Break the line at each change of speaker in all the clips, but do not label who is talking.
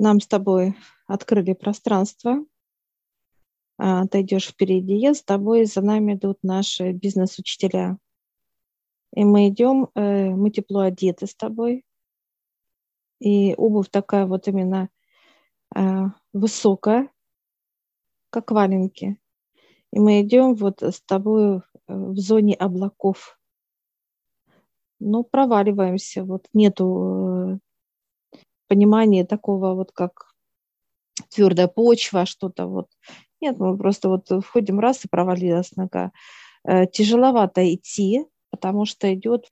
Нам с тобой открыли пространство. А, ты идешь впереди, с тобой за нами идут наши бизнес-учителя. И мы идем, э, мы тепло одеты с тобой. И обувь такая вот именно а, высокая, как валенки. И мы идем вот с тобой э, в зоне облаков. Ну, проваливаемся. Вот нету э, понимания такого вот, как твердая почва, что-то вот. Нет, мы просто вот входим раз и провалилась нога. Э, тяжеловато идти, потому что идет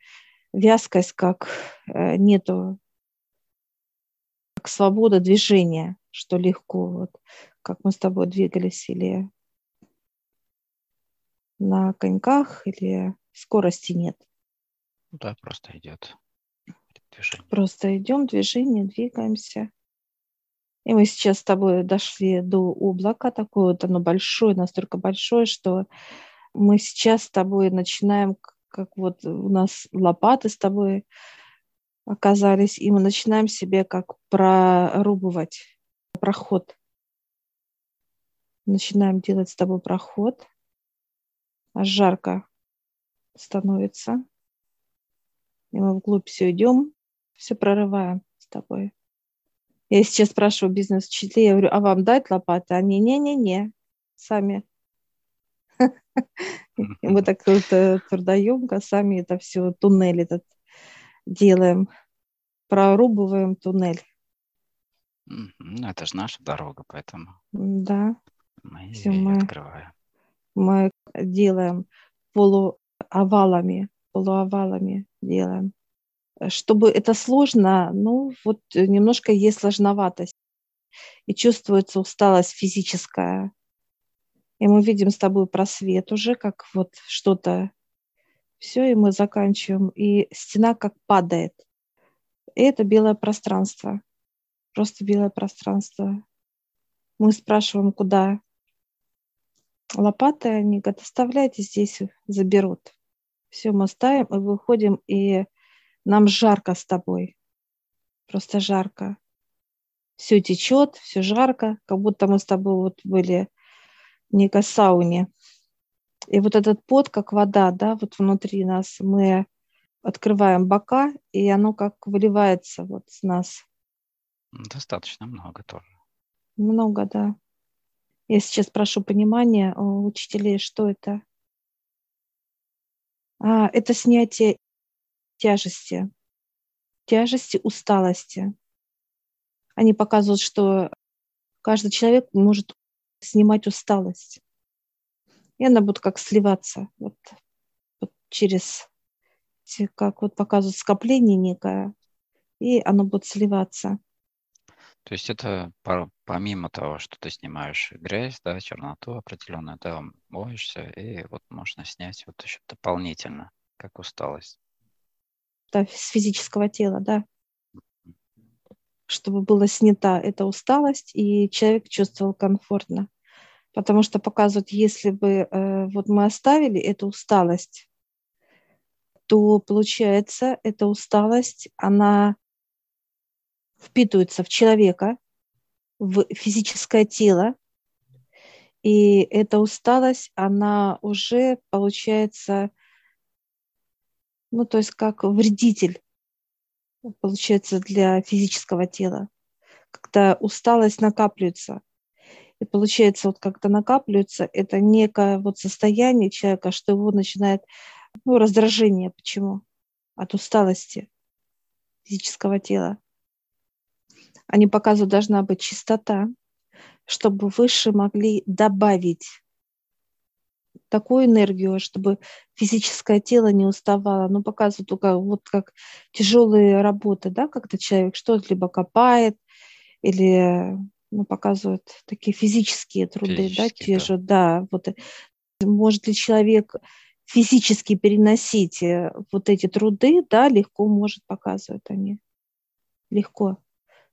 вязкость, как нету как свобода движения, что легко, вот, как мы с тобой двигались, или на коньках, или скорости нет.
Да, просто идет
движение. Просто идем, движение, двигаемся. И мы сейчас с тобой дошли до облака, такое вот оно большое, настолько большое, что мы сейчас с тобой начинаем, как вот у нас лопаты с тобой оказались, и мы начинаем себе как прорубывать проход. Начинаем делать с тобой проход. Жарко становится. И мы вглубь все идем, все прорываем с тобой. Я сейчас спрашиваю бизнес-учителей, я говорю, а вам дать лопаты? Они, не-не-не, сами. Мы так вот э, трудоемко сами это все, туннель этот делаем, прорубываем туннель.
Это же наша дорога, поэтому
да.
мы все мы, открываем.
Мы делаем полуовалами, полуовалами делаем. Чтобы это сложно, ну, вот немножко есть сложноватость. И чувствуется усталость физическая. И мы видим с тобой просвет уже, как вот что-то все, и мы заканчиваем. И стена как падает. И это белое пространство. Просто белое пространство. Мы спрашиваем, куда лопаты, они говорят, оставляйте здесь, заберут. Все, мы ставим и выходим, и нам жарко с тобой. Просто жарко. Все течет, все жарко, как будто мы с тобой вот были в некой сауне. И вот этот пот, как вода, да, вот внутри нас, мы открываем бока, и оно как выливается вот с нас.
Достаточно много тоже.
Много, да. Я сейчас прошу понимания у учителей, что это. А, это снятие тяжести, тяжести, усталости. Они показывают, что каждый человек может снимать усталость и она будет как сливаться вот, вот через, как вот показывают скопление некое, и оно будет сливаться.
То есть это помимо того, что ты снимаешь грязь, да, черноту определенную, да, моешься, и вот можно снять вот еще дополнительно, как усталость.
Да, с физического тела, да. Чтобы была снята эта усталость, и человек чувствовал комфортно потому что показывают, если бы э, вот мы оставили эту усталость, то получается эта усталость, она впитывается в человека, в физическое тело, и эта усталость, она уже получается, ну, то есть как вредитель, получается, для физического тела. Когда усталость накапливается, и получается, вот как-то накапливается, это некое вот состояние человека, что его начинает ну, раздражение. Почему? От усталости физического тела. Они показывают, должна быть чистота, чтобы выше могли добавить такую энергию, чтобы физическое тело не уставало. Ну, показывают только вот как тяжелые работы, да, как-то человек что-то либо копает или ну, показывают такие физические труды, Физически, да, те да. же, да, вот может ли человек физически переносить э, вот эти труды, да, легко может показывать они, легко.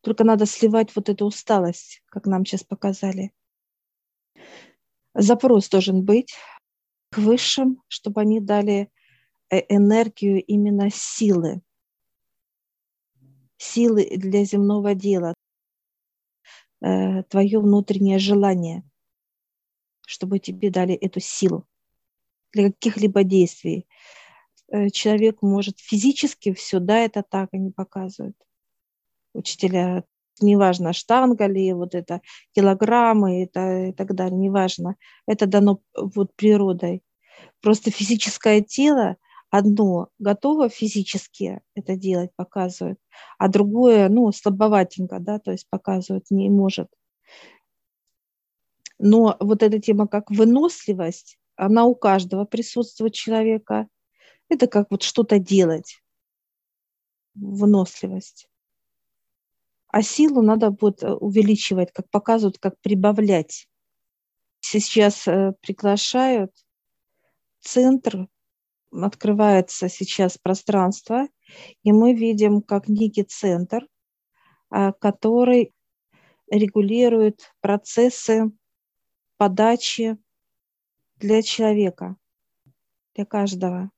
Только надо сливать вот эту усталость, как нам сейчас показали. Запрос должен быть к высшим, чтобы они дали э, энергию именно силы, силы для земного дела, э, твое внутреннее желание, чтобы тебе дали эту силу для каких-либо действий. Э, человек может физически все, да, это так они показывают. Учителя, неважно, штанга ли, вот это килограммы это, и так далее, неважно. Это дано вот природой. Просто физическое тело одно готово физически это делать, показывает, а другое, ну, слабоватенько, да, то есть показывает, не может. Но вот эта тема как выносливость, она у каждого присутствует человека. Это как вот что-то делать, выносливость. А силу надо будет увеличивать, как показывают, как прибавлять. Сейчас э, приглашают центр открывается сейчас пространство, и мы видим как некий центр, а, который регулирует процессы подачи для человека, для каждого.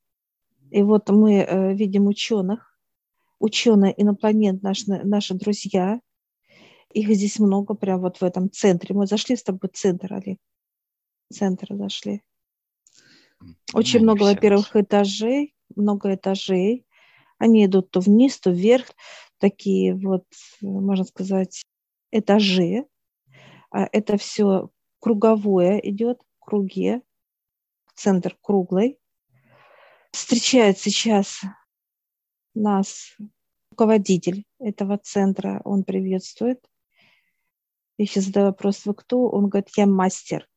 И вот мы э, видим ученых, ученые инопланет, наши, наши друзья, их здесь много прямо вот в этом центре. Мы зашли с тобой в центр, Олег. Центр зашли. Очень много, во-первых, этажей, много этажей. Они идут то вниз, то вверх. Такие вот, можно сказать, этажи. А это все круговое идет, в круге. Центр круглый. Встречает сейчас нас руководитель этого центра. Он приветствует. Я сейчас задаю вопрос, вы кто? Он говорит, я мастер.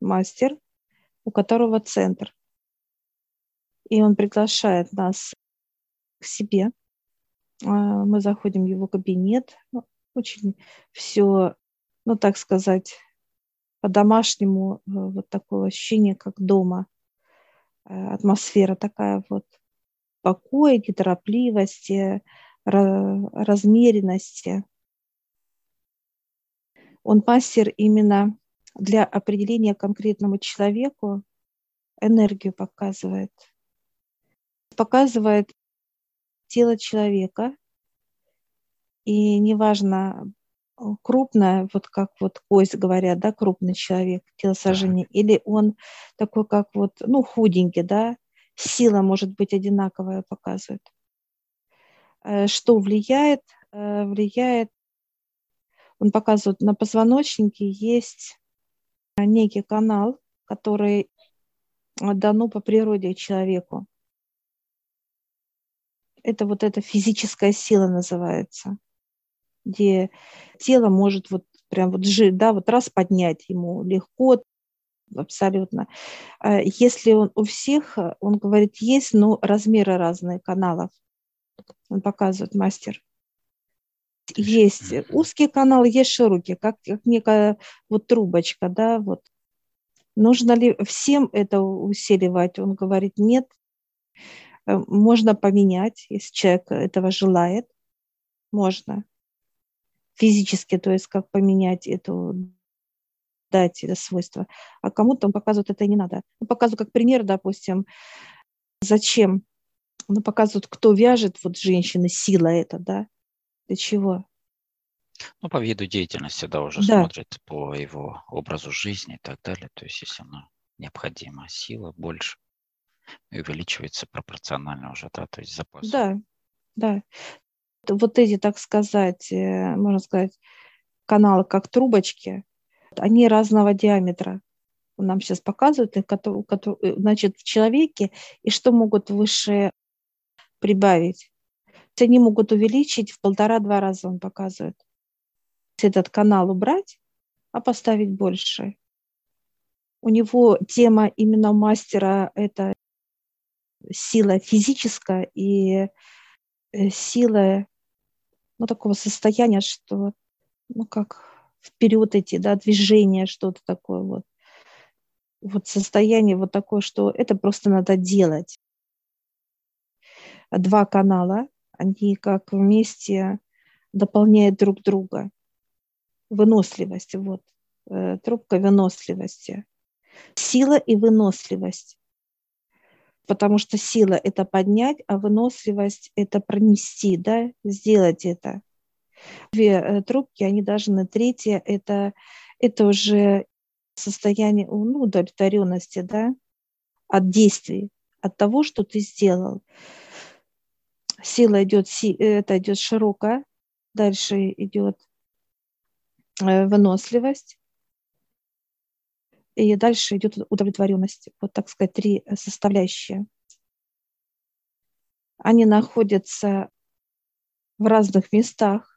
Мастер у которого центр. И он приглашает нас к себе. А, мы заходим в его кабинет. Ну, очень все, ну так сказать, по-домашнему, э, вот такое ощущение, как дома. Э, атмосфера такая вот покоя, неторопливости, размеренности. Он мастер именно для определения конкретному человеку энергию показывает. Показывает тело человека, и неважно, крупное, вот как вот кость говорят, да, крупный человек, телосложение, или он такой, как вот, ну, худенький, да, сила может быть одинаковая показывает. Э, что влияет? Э, влияет, он показывает, на позвоночнике есть некий канал, который дано по природе человеку. Это вот эта физическая сила называется, где тело может вот прям вот жить, да, вот раз поднять ему легко, абсолютно. А если он у всех, он говорит, есть, но размеры разные каналов. Он показывает мастер есть узкий канал, есть широкий, как, как некая вот трубочка, да, вот. Нужно ли всем это усиливать? Он говорит, нет, э, можно поменять, если человек этого желает, можно. Физически, то есть как поменять эту дать это свойство. А кому-то он показывает это не надо. Он показывает как пример, допустим, зачем. Он показывает, кто вяжет, вот женщины, сила это, да, для чего?
Ну, по виду деятельности, да, уже да. смотрит по его образу жизни и так далее. То есть, если она необходима сила больше, и увеличивается пропорционально уже, да, то есть запас.
Да, да. Вот эти, так сказать, э, можно сказать, каналы как трубочки, они разного диаметра. Нам сейчас показывают, э, значит, в человеке, и что могут выше прибавить они могут увеличить в полтора-два раза, он показывает. Этот канал убрать, а поставить больше. У него тема именно мастера – это сила физическая и э, сила ну, такого состояния, что ну, как вперед идти, да, движение, что-то такое вот. Вот состояние вот такое, что это просто надо делать. Два канала, они как вместе дополняют друг друга. Выносливость, вот, э, трубка выносливости. Сила и выносливость. Потому что сила – это поднять, а выносливость – это пронести, да, сделать это. Две э, трубки, они должны. Третье – это, это уже состояние ну, удовлетворенности, да, от действий, от того, что ты сделал. Сила идет, это идет широкая, дальше идет э, выносливость, и дальше идет удовлетворенность. Вот, так сказать, три составляющие. Они находятся в разных местах.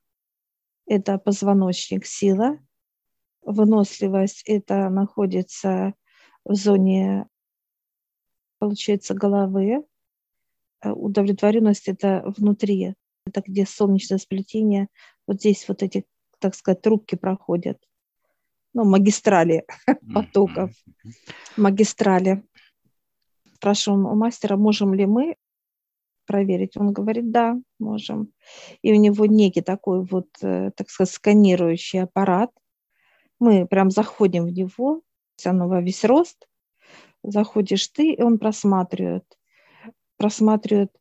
Это позвоночник, сила. Выносливость – это находится в зоне, получается, головы. Э, удовлетворенность – это внутри, это где солнечное сплетение. Вот здесь вот эти, так сказать, трубки проходят. Ну, магистрали потоков. Магистрали. Спрашиваем у мастера, можем ли мы проверить? Он говорит, да, можем. И у него некий такой вот, э, так сказать, сканирующий аппарат. Мы прям заходим в него, оно во весь рост, заходишь ты, и он просматривает. Просматривает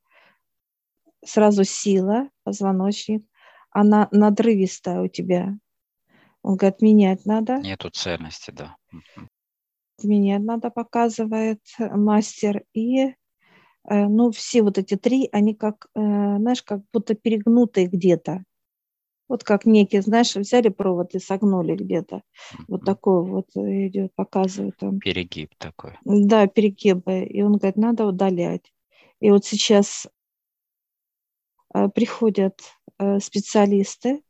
сразу сила, позвоночник, она надрывистая у тебя. Он говорит, менять надо.
Нету цельности, да.
Менять надо, показывает мастер. И Э, ну, все вот эти три, они как, э, знаешь, как будто перегнутые где-то. Вот как некие, знаешь, взяли провод и согнули где-то. Вот такой вот идет, показывает он.
Перегиб такой.
Да, перегибы. И он говорит, надо удалять. И вот сейчас э, приходят специалисты,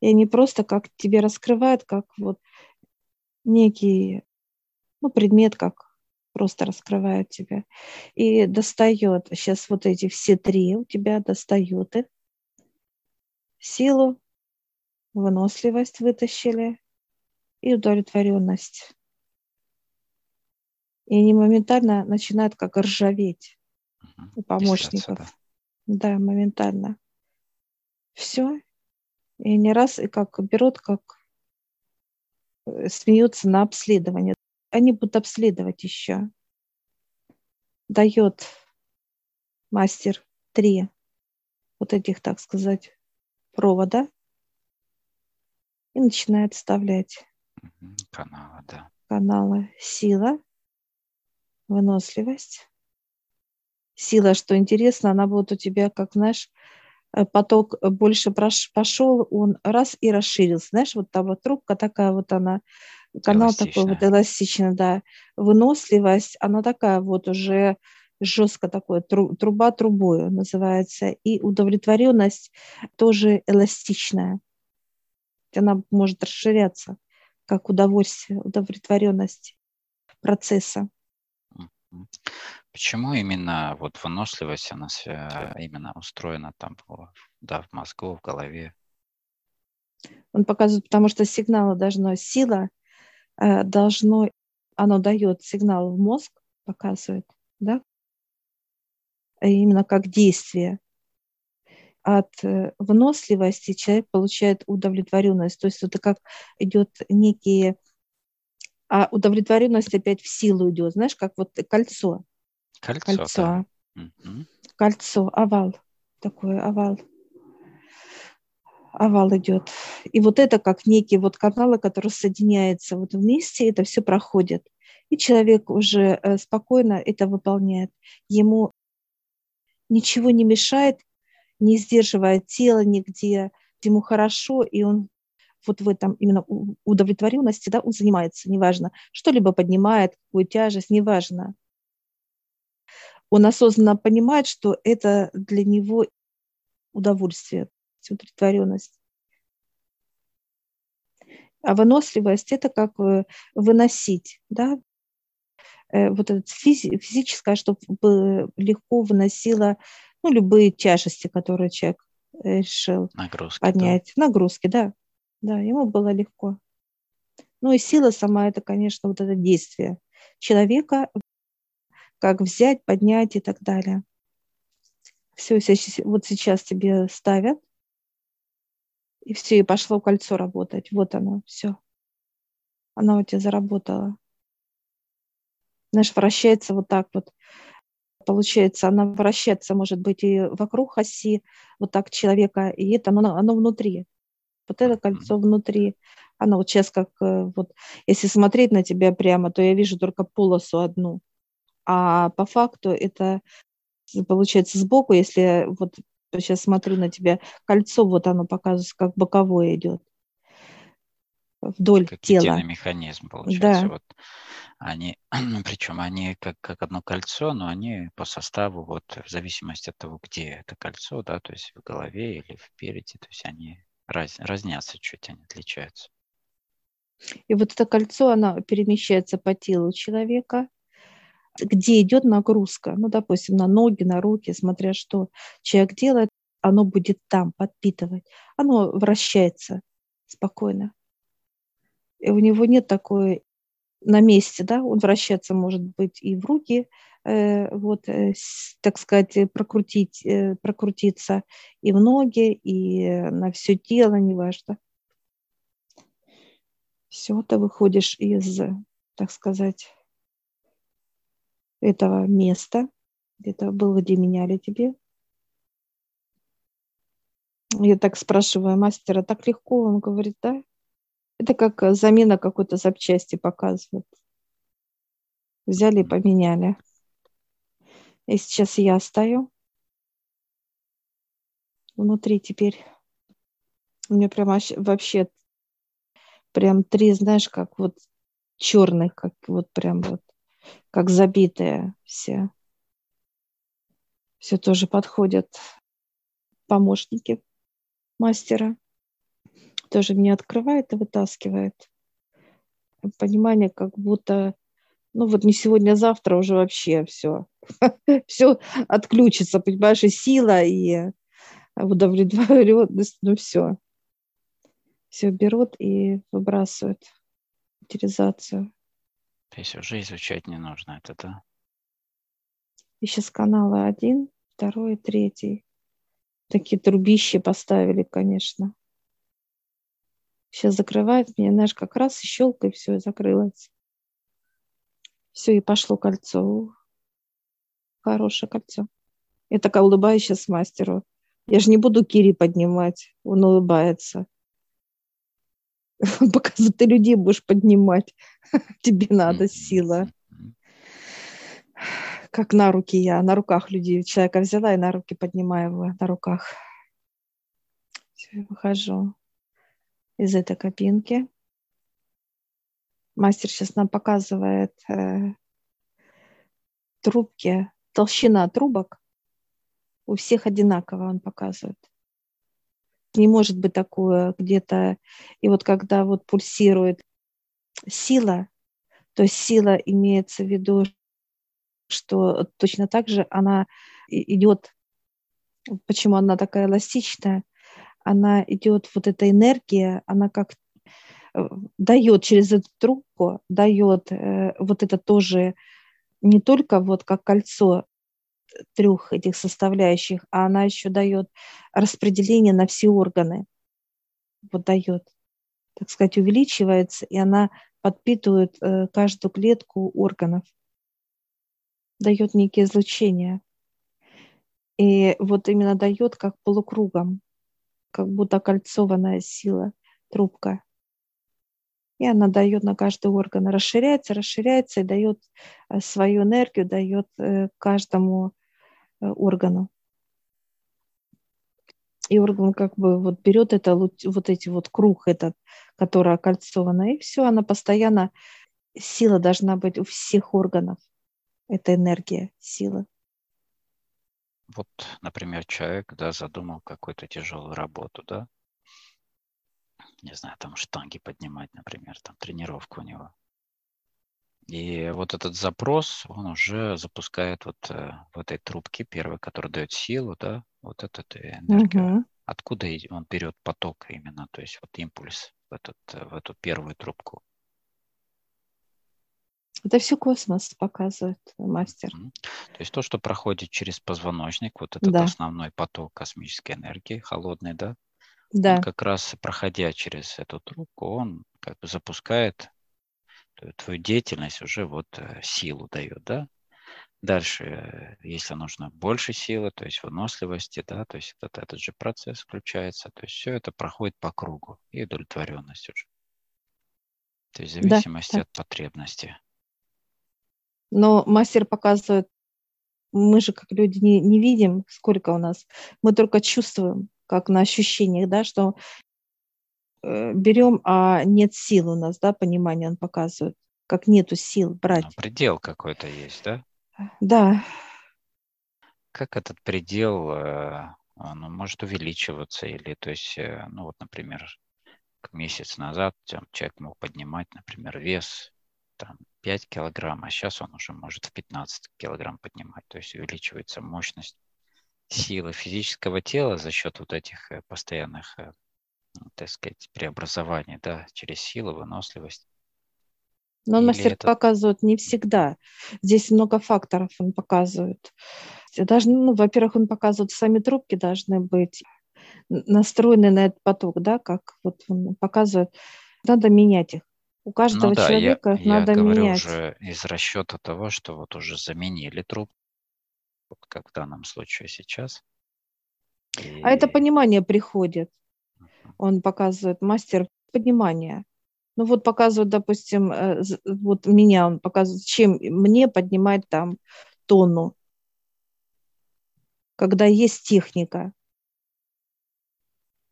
и они просто как тебе раскрывают, как вот некий ну, предмет, как просто раскрывает тебя. И достает сейчас вот эти все три у тебя достают их. Силу выносливость вытащили и удовлетворенность. И они моментально начинают как ржаветь у помощников. Да. да моментально. Все и не раз и как берут как э, смеются на обследование они будут обследовать еще. Дает мастер три вот этих, так сказать, провода и начинает вставлять
каналы, да.
Каналы. Сила, выносливость. Сила, что интересно, она будет у тебя, как, знаешь, э, поток больше пошел, он раз и расширился. Знаешь, вот там вот трубка такая вот она канал такой вот эластичный, да. Выносливость, она такая вот уже жестко такое, труба трубою называется. И удовлетворенность тоже эластичная. Она может расширяться, как удовольствие, удовлетворенность процесса.
Почему именно вот выносливость, она именно устроена там да, в мозгу, в голове?
Он показывает, потому что сигналы должно сила должно, оно дает сигнал в мозг, показывает, да, именно как действие. От э, выносливости человек получает удовлетворенность. То есть это как идет некие... А удовлетворенность опять в силу идет, знаешь, как вот кольцо.
Кольцо, кольцо. Да.
Кольцо, овал, такой овал овал идет. И вот это как некие вот каналы, которые соединяются вот вместе, это все проходит. И человек уже э, спокойно это выполняет. Ему ничего не мешает, не сдерживает тело нигде, ему хорошо, и он вот в этом именно удовлетворенности, да, он занимается, неважно, что-либо поднимает, какую тяжесть, неважно. Он осознанно понимает, что это для него удовольствие удовлетворенность. А выносливость – это как э, выносить, да, э, вот это физи- физическое, чтобы легко выносила ну, любые тяжести, которые человек решил Нагрузки, поднять. Да. Нагрузки, да. Да, ему было легко. Ну и сила сама – это, конечно, вот это действие человека, как взять, поднять и так далее. Все, вот сейчас тебе ставят, и все, и пошло кольцо работать. Вот оно, все. Оно у тебя заработало. Знаешь, вращается вот так вот. Получается, она вращается, может быть, и вокруг оси вот так человека, и это оно, оно внутри. Вот это кольцо внутри. Оно вот сейчас как э, вот, если смотреть на тебя прямо, то я вижу только полосу одну. А по факту это получается сбоку, если вот сейчас смотрю на тебя, кольцо вот оно показывается, как боковое идет вдоль
как
тела.
механизм получается. Да. Вот они, причем они как, как одно кольцо, но они по составу, вот в зависимости от того, где это кольцо, да, то есть в голове или впереди, то есть они раз, разнятся чуть, они отличаются.
И вот это кольцо, оно перемещается по телу человека, где идет нагрузка, ну, допустим, на ноги, на руки, смотря что человек делает, оно будет там подпитывать. Оно вращается спокойно. И у него нет такой на месте, да, он вращаться может быть и в руки, э, вот, э, так сказать, прокрутить, э, прокрутиться и в ноги, и на все тело, неважно. Все, ты выходишь из, так сказать, этого места, где-то было, где меняли тебе. Я так спрашиваю мастера, так легко? Он говорит, да. Это как замена какой-то запчасти показывает. Взяли и поменяли. И сейчас я стою. Внутри теперь у меня прям вообще прям три, знаешь, как вот черных, как вот прям вот как забитые все. Все тоже подходят помощники мастера. Тоже мне открывает и вытаскивает. Понимание, как будто, ну вот не сегодня, а завтра уже вообще все. все отключится, понимаешь, и сила, и удовлетворенность, ну все. Все берут и выбрасывают утилизацию.
То есть уже изучать не нужно это, да?
И сейчас каналы один, второй, третий. Такие трубища поставили, конечно. Сейчас закрывает меня, знаешь, как раз и все, закрылось. Все, и пошло кольцо. Хорошее кольцо. Я такая улыбаюсь сейчас мастеру. Я же не буду Кири поднимать. Он улыбается. Пока ты людей будешь поднимать, тебе надо сила. Как на руки я, на руках людей человека взяла и на руки поднимаю его на руках. Все, я выхожу из этой кабинки. Мастер сейчас нам показывает э, трубки, толщина трубок. У всех одинаково он показывает не может быть такое где-то. И вот когда вот пульсирует сила, то есть сила имеется в виду, что точно так же она идет, почему она такая эластичная, она идет, вот эта энергия, она как э, дает через эту трубку, дает э, вот это тоже не только вот как кольцо трех этих составляющих, а она еще дает распределение на все органы. Вот дает, так сказать, увеличивается, и она подпитывает э, каждую клетку органов, дает некие излучения. И вот именно дает как полукругом, как будто кольцованная сила, трубка. И она дает на каждый орган, расширяется, расширяется и дает э, свою энергию, дает э, каждому Э, органу. И орган как бы вот берет это, вот эти вот круг этот, который окольцован, и все, она постоянно, сила должна быть у всех органов. Это энергия, сила.
Вот, например, человек, да, задумал какую-то тяжелую работу, да, не знаю, там штанги поднимать, например, там тренировка у него. И вот этот запрос, он уже запускает вот э, в этой трубке, первый, который дает силу, да, вот эту энергию. Угу. Откуда он берет поток именно, то есть вот импульс в, этот, э, в эту первую трубку?
Это все космос показывает мастер.
То есть то, что проходит через позвоночник, вот этот да. основной поток космической энергии, холодный, да? Да. Он как раз проходя через эту трубку, он как бы запускает твою деятельность уже вот э, силу дает, да? Дальше, если нужно больше силы, то есть выносливости, да, то есть этот, этот же процесс включается, то есть все это проходит по кругу и удовлетворенность уже. То есть в зависимости да, да. от потребности.
Но мастер показывает, мы же как люди не, не видим, сколько у нас, мы только чувствуем, как на ощущениях, да, что э, берем, а нет сил у нас, да, понимание он показывает, как нету сил брать. Ну,
предел какой-то есть, да?
Да.
Как этот предел, э, он может увеличиваться или, то есть, э, ну вот, например, месяц назад человек мог поднимать, например, вес там 5 килограмм, а сейчас он уже может в 15 килограмм поднимать, то есть увеличивается мощность силы физического тела за счет вот этих э, постоянных, так сказать, преобразований, да, через силу, выносливость.
Но он мастер это... показывает не всегда. Здесь много факторов он показывает. Должны, ну, во-первых, он показывает, сами трубки должны быть настроены на этот поток, да, как вот он показывает. Надо менять их. У каждого ну, да, человека я, их надо
я говорю
менять.
уже из расчета того, что вот уже заменили трубку, вот как в данном случае сейчас.
И... А это понимание приходит. Он показывает мастер понимания. Ну вот показывает, допустим, э, вот меня он показывает, чем мне поднимать там тонну, когда есть техника.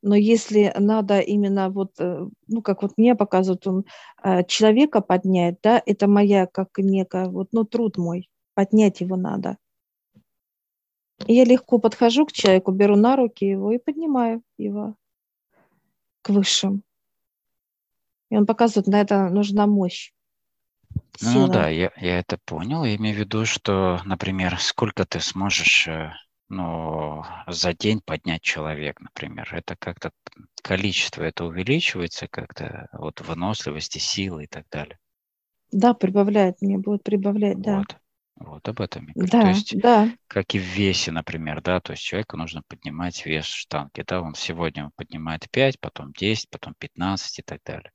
Но если надо именно вот, э, ну как вот мне показывают, он э, человека поднять, да, это моя как некая, вот, ну труд мой, поднять его надо. Я легко подхожу к человеку, беру на руки его и поднимаю его к высшим. И он показывает, на это нужна мощь.
Ну сила. Ну да, я, я это понял. Я имею в виду, что, например, сколько ты сможешь э, ну, за день поднять человек, например. Это как-то количество это увеличивается как-то, вот выносливости, силы и так далее.
Да, прибавляет, мне будет прибавлять, да.
Вот. Об этом я говорю.
Да,
то есть,
да.
как и в весе, например, да, то есть человеку нужно поднимать вес штанги, да, он сегодня поднимает 5, потом 10, потом 15 и так далее.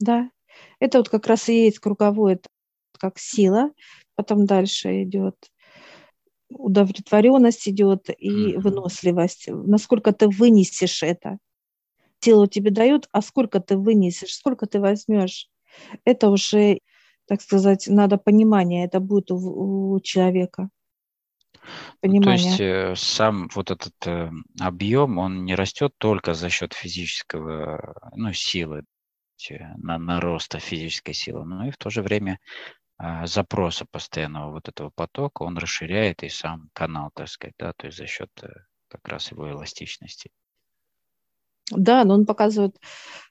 Да, это вот как раз и есть круговой, это как сила, потом дальше идет удовлетворенность идет и выносливость. Насколько ты вынесешь это. Тело тебе дает, а сколько ты вынесешь, сколько ты возьмешь. Это уже, так сказать, надо понимание, это будет у, у человека.
Понимание. Ну, то есть э, сам вот этот э, объем, он не растет только за счет физического, ну, силы, на, на роста физической силы, но и в то же время а, запроса постоянного вот этого потока, он расширяет и сам канал, так сказать, да, то есть за счет э, как раз его эластичности.
Да, но он показывает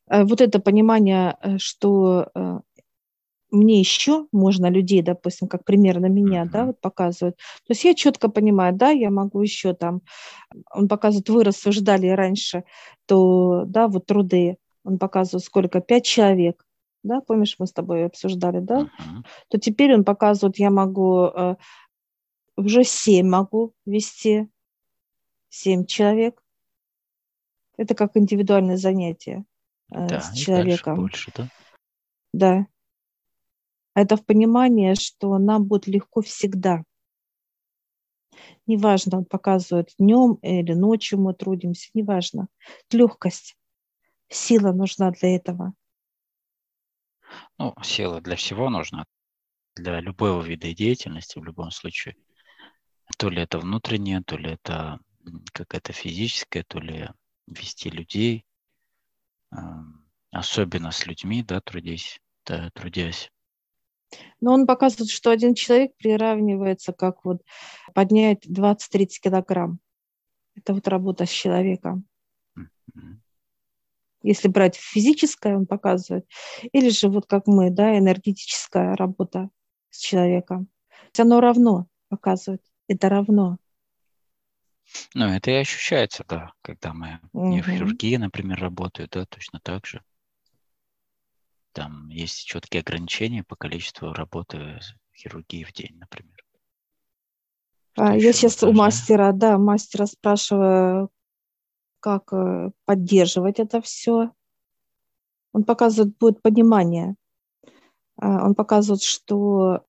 э, вот это понимание, э, что мне еще можно людей, допустим, как примерно меня, uh-huh. да, вот показывают. То есть я четко понимаю, да, я могу еще там, он показывает, вы рассуждали раньше, то, да, вот труды, он показывает, сколько, пять человек, да, помнишь, мы с тобой обсуждали, да, uh-huh. то теперь он показывает, я могу, э, уже семь могу вести, семь человек. Это как индивидуальное занятие э, да, с человеком.
больше, да?
Да. Это в понимании, что нам будет легко всегда. Неважно, он показывает днем или ночью мы трудимся, неважно. Легкость, сила нужна для этого.
Ну, сила для всего нужна, для любого вида деятельности в любом случае. То ли это внутреннее, то ли это какая-то физическая, то ли вести людей, особенно с людьми, да, трудись, да, трудясь.
Но он показывает, что один человек приравнивается, как вот поднять 20-30 килограмм. Это вот работа с человеком. Если брать физическое, он показывает, или же вот как мы, да, энергетическая работа с человеком. Оно равно показывает, это равно.
Ну, это и ощущается, да, когда мы угу. не в хирургии, например, работают, да, точно так же. Там есть четкие ограничения по количеству работы хирургии в день, например.
а, я сейчас у мастера, да, мастера спрашиваю, как э, поддерживать это все. Он показывает, будет понимание. А, он показывает, что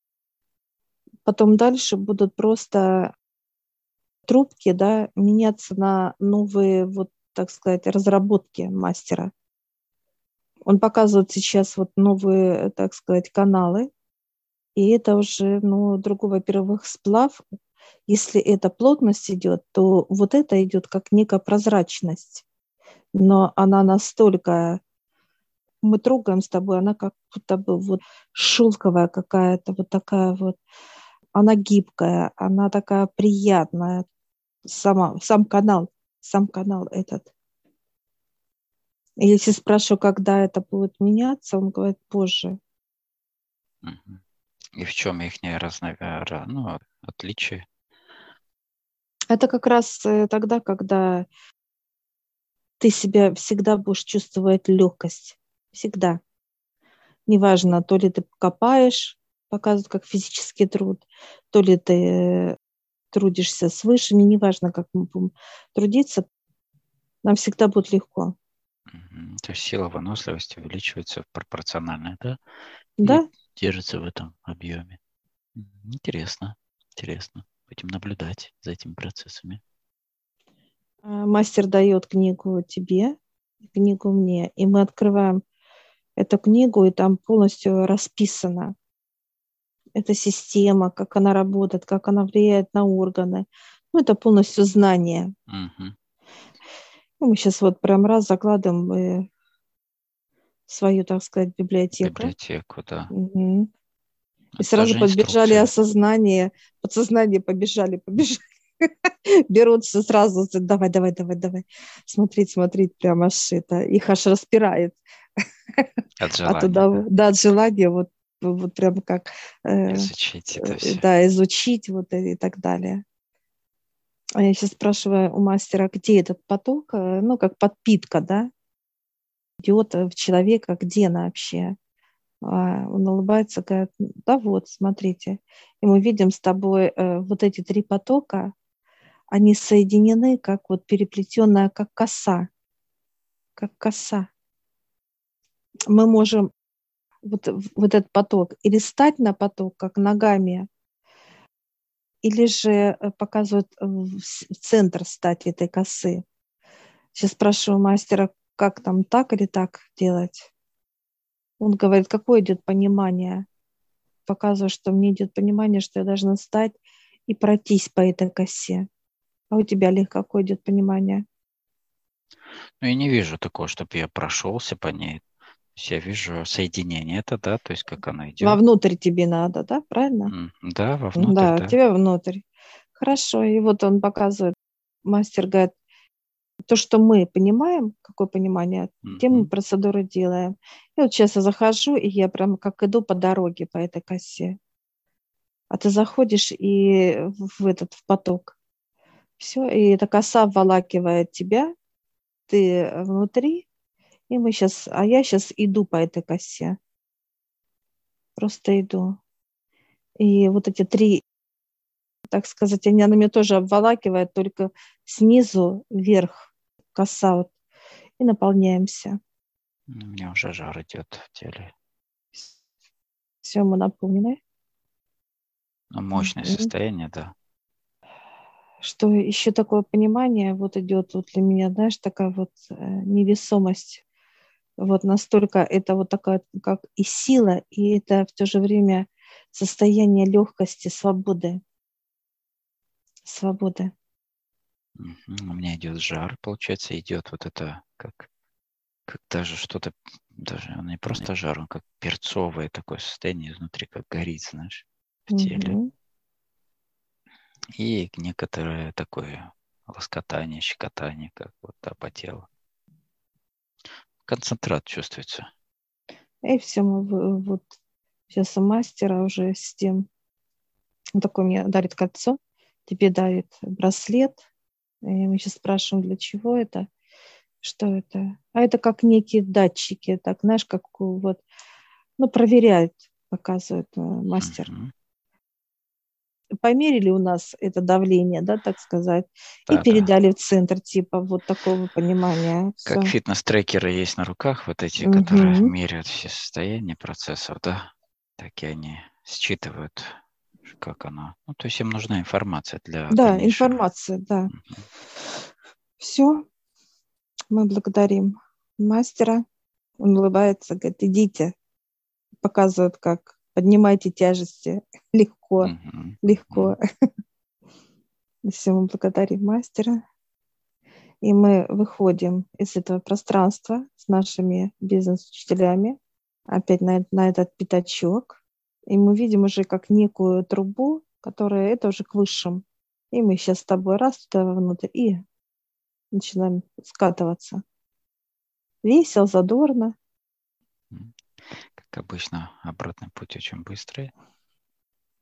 потом дальше будут просто трубки, да, меняться на новые, вот, так сказать, разработки мастера. Он показывает сейчас вот новые, так сказать, каналы, и это уже, ну, другой, во-первых, сплав. Если эта плотность идет, то вот это идет как некая прозрачность. Но она настолько... Мы трогаем с тобой, она как будто бы вот шелковая какая-то, вот такая вот. Она гибкая, она такая приятная. Сама, сам канал, сам канал этот. Если спрашиваю, когда это будет меняться, он говорит позже.
И в чем их разновера, ну, отличие?
Это как раз э, тогда, когда ты себя всегда будешь чувствовать легкость. Всегда. Неважно, то ли ты копаешь, показывают как физический труд, то ли ты трудишься с высшими, неважно, как мы будем трудиться, нам всегда будет легко.
То есть сила выносливости увеличивается пропорционально, да?
Да. И
держится в этом объеме. Интересно, интересно. Будем наблюдать за этими процессами.
А, мастер дает книгу тебе, книгу мне, и мы открываем эту книгу, и там полностью расписана эта система, как она работает, как она влияет на органы. Ну, это полностью знание. Угу. Мы сейчас вот прям раз закладываем э, свою, так сказать, библиотеку.
Библиотеку, да.
Угу. И сразу побежали осознание, подсознание побежали, побежали. Берутся сразу, давай, давай, давай, давай. Смотреть, смотреть, прямо аж это, их аж распирает.
От желания. От удов...
Да, от желания, вот, вот прям как...
Э, изучить это все.
Да, изучить вот и так далее. А я сейчас спрашиваю у мастера, где этот поток, э, ну, как подпитка, да, идет в человека, где она вообще. А он улыбается, говорит, да вот, смотрите. И мы видим с тобой э, вот эти три потока, они соединены, как вот переплетенная, как коса. Как коса. Мы можем вот, вот этот поток или стать на поток, как ногами, или же э, показывают в центр стать этой косы. Сейчас спрашиваю мастера, как там так или так делать. Он говорит, какое идет понимание. Показываю, что мне идет понимание, что я должна стать и пройтись по этой косе. А у тебя, Олег, какое идет понимание?
Ну, я не вижу такого, чтобы я прошелся по ней. То есть я вижу соединение это, да, то есть как оно идет.
Вовнутрь тебе надо, да, правильно?
Да, вовнутрь,
да. Да, тебе внутрь. Хорошо, и вот он показывает, мастер говорит, то, что мы понимаем, какое понимание, mm-hmm. тем мы процедуры делаем. И вот сейчас я захожу, и я прям как иду по дороге по этой косе. А ты заходишь и в этот в поток. Все, и эта коса обволакивает тебя, ты внутри, и мы сейчас, а я сейчас иду по этой косе. Просто иду. И вот эти три так сказать, они, она меня тоже обволакивает, только снизу вверх, коса вот, и наполняемся.
У меня уже жар идет в теле.
Все, мы наполнены.
Ну, мощное mm-hmm. состояние, да.
Что еще такое понимание вот идет вот для меня, знаешь, такая вот э, невесомость. Вот настолько это вот такая, как и сила, и это в то же время состояние легкости, свободы свободы.
У меня идет жар, получается, идет вот это, как, как даже что-то, даже он не просто жар, он как перцовое такое состояние изнутри, как горит, знаешь, в теле. Угу. И некоторое такое лоскотание, щекотание, как вот да, по телу. Концентрат чувствуется.
И все, мы вот сейчас у мастера уже с тем. Он такой мне дарит кольцо тебе дарит браслет. И мы сейчас спрашиваем, для чего это, что это. А это как некие датчики, так, знаешь, как вот, ну, проверяют, показывает э, мастер. Mm-hmm. Померили у нас это давление, да, так сказать, да, и передали да. в центр, типа, вот такого понимания.
Как Все. фитнес-трекеры есть на руках, вот эти, mm-hmm. которые меряют все состояния процессов, да, так и они считывают как она. Ну, то есть им нужна информация для.
Да, дальнейшего. информация, да. Угу. Все. Мы благодарим мастера. Он улыбается, говорит, идите. Показывают, как поднимайте тяжести легко, угу. легко. Угу. Все, мы благодарим мастера. И мы выходим из этого пространства с нашими бизнес-учителями, опять на, на этот пятачок. И мы видим уже как некую трубу, которая это уже к высшим. И мы сейчас с тобой раз туда внутрь и начинаем скатываться. Весел, задорно.
Как обычно, обратный путь очень быстрый.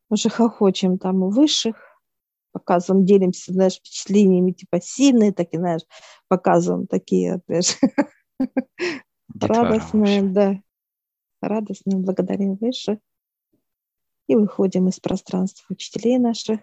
Уже хохочем там у высших, показываем, делимся, знаешь, впечатлениями, типа сильные, такие, знаешь, показываем такие, знаешь, радостные, да, радостные, благодарим высших. И выходим из пространства учителей наших,